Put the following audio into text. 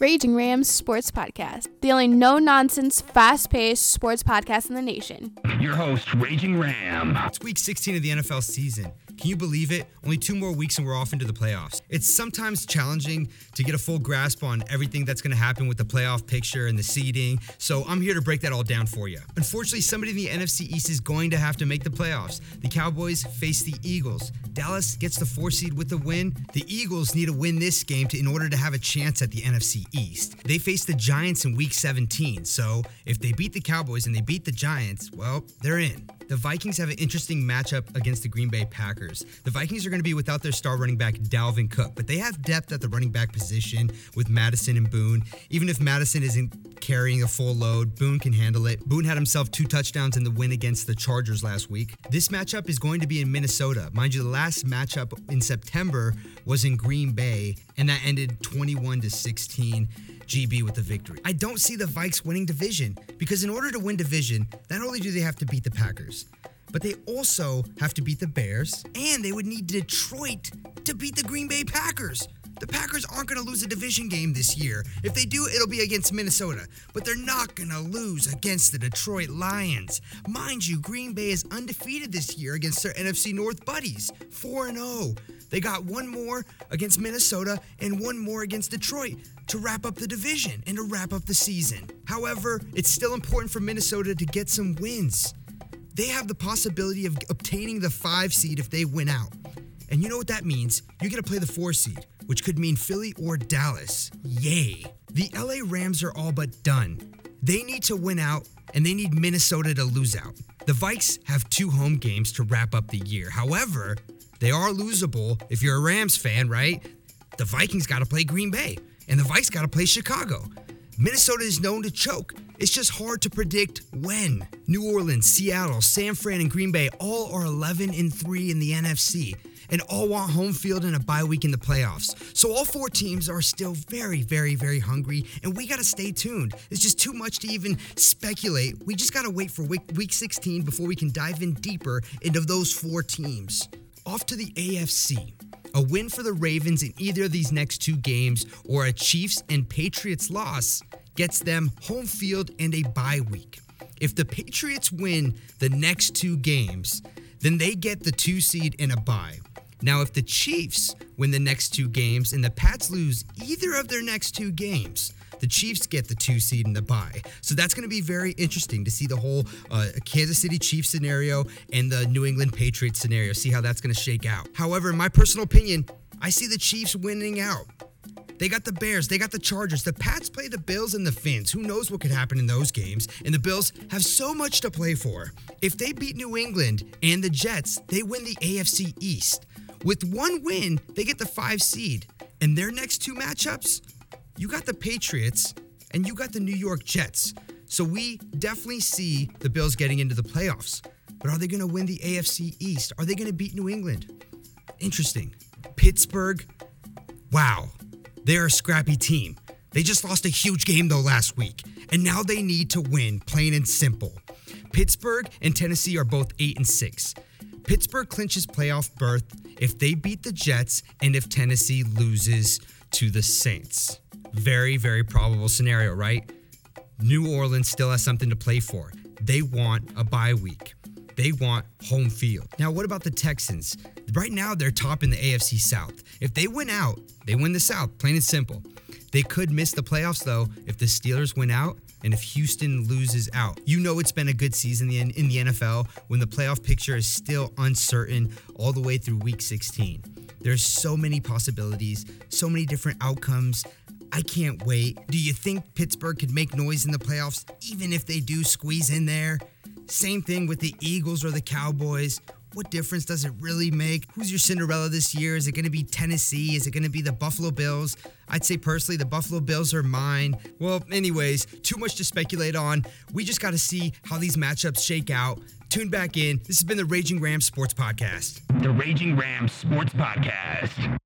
Raging Rams Sports Podcast, the only no nonsense, fast paced sports podcast in the nation. Your host, Raging Ram. It's week 16 of the NFL season. Can you believe it? Only two more weeks and we're off into the playoffs. It's sometimes challenging to get a full grasp on everything that's going to happen with the playoff picture and the seeding, so I'm here to break that all down for you. Unfortunately, somebody in the NFC East is going to have to make the playoffs. The Cowboys face the Eagles. Dallas gets the four seed with a win. The Eagles need to win this game to, in order to have a chance at the NFC East. They face the Giants in week 17, so if they beat the Cowboys and they beat the Giants, well, they're in. The Vikings have an interesting matchup against the Green Bay Packers. The Vikings are going to be without their star running back, Dalvin Cook, but they have depth at the running back position with Mattison and Boone. Even if Mattison isn't carrying a full load, Boone can handle it. Boone had himself two touchdowns in the win against the Chargers last week. This matchup is going to be in Minnesota. Mind you, the last matchup in September was in Green Bay, and that ended 21 to 16. GB with the victory. I don't see the Vikes winning division because in order to win division, not only do they have to beat the Packers, but they also have to beat the Bears and they would need Detroit to beat the Green Bay Packers. The Packers aren't going to lose a division game this year. If they do, it'll be against Minnesota. But they're not going to lose against the Detroit Lions. Mind you, Green Bay is undefeated this year against their NFC North buddies 4 0. They got one more against Minnesota and one more against Detroit to wrap up the division and to wrap up the season. However, it's still important for Minnesota to get some wins. They have the possibility of obtaining the five seed if they win out. And you know what that means? You're going to play the four seed, which could mean Philly or Dallas. Yay. The LA Rams are all but done. They need to win out and they need Minnesota to lose out. The Vikes have two home games to wrap up the year. However, they are losable if you're a Rams fan, right? The Vikings got to play Green Bay and the Vikes got to play Chicago. Minnesota is known to choke. It's just hard to predict when. New Orleans, Seattle, San Fran, and Green Bay all are 11 and 3 in the NFC and all want home field and a bye week in the playoffs. So all four teams are still very, very, very hungry, and we got to stay tuned. It's just too much to even speculate. We just got to wait for week, week 16 before we can dive in deeper into those four teams. Off to the AFC. A win for the Ravens in either of these next two games or a Chiefs and Patriots loss gets them home field and a bye week. If the Patriots win the next two games, then they get the two seed and a bye. Now, if the Chiefs win the next two games and the Pats lose either of their next two games, the Chiefs get the two seed and the bye. So that's going to be very interesting to see the whole uh, Kansas City Chiefs scenario and the New England Patriots scenario, see how that's going to shake out. However, in my personal opinion, I see the Chiefs winning out. They got the Bears, they got the Chargers. The Pats play the Bills and the Fins. Who knows what could happen in those games? And the Bills have so much to play for. If they beat New England and the Jets, they win the AFC East. With one win, they get the five seed. And their next two matchups, you got the Patriots and you got the New York Jets. So we definitely see the Bills getting into the playoffs. But are they going to win the AFC East? Are they going to beat New England? Interesting. Pittsburgh, wow, they're a scrappy team. They just lost a huge game though last week, and now they need to win, plain and simple. Pittsburgh and Tennessee are both 8 and 6. Pittsburgh clinches playoff berth if they beat the Jets and if Tennessee loses to the Saints. Very, very probable scenario, right? New Orleans still has something to play for. They want a bye week. They want home field. Now, what about the Texans? Right now, they're top in the AFC South. If they win out, they win the South, plain and simple. They could miss the playoffs, though, if the Steelers win out and if Houston loses out. You know it's been a good season in, the NFL when the playoff picture is still uncertain all the way through week 16. There's so many possibilities, so many different outcomes. I can't wait. Do you think Pittsburgh could make noise in the playoffs, even if they do squeeze in there? Same thing with the Eagles or the Cowboys. What difference does it really make? Who's your Cinderella this year? Is it going to be Tennessee? Is it going to be the Buffalo Bills? I'd say personally, the Buffalo Bills are mine. Well, anyways, too much to speculate on. We just got to see how these matchups shake out. Tune back in. This has been the Raging Rams Sports Podcast. The Raging Rams Sports Podcast.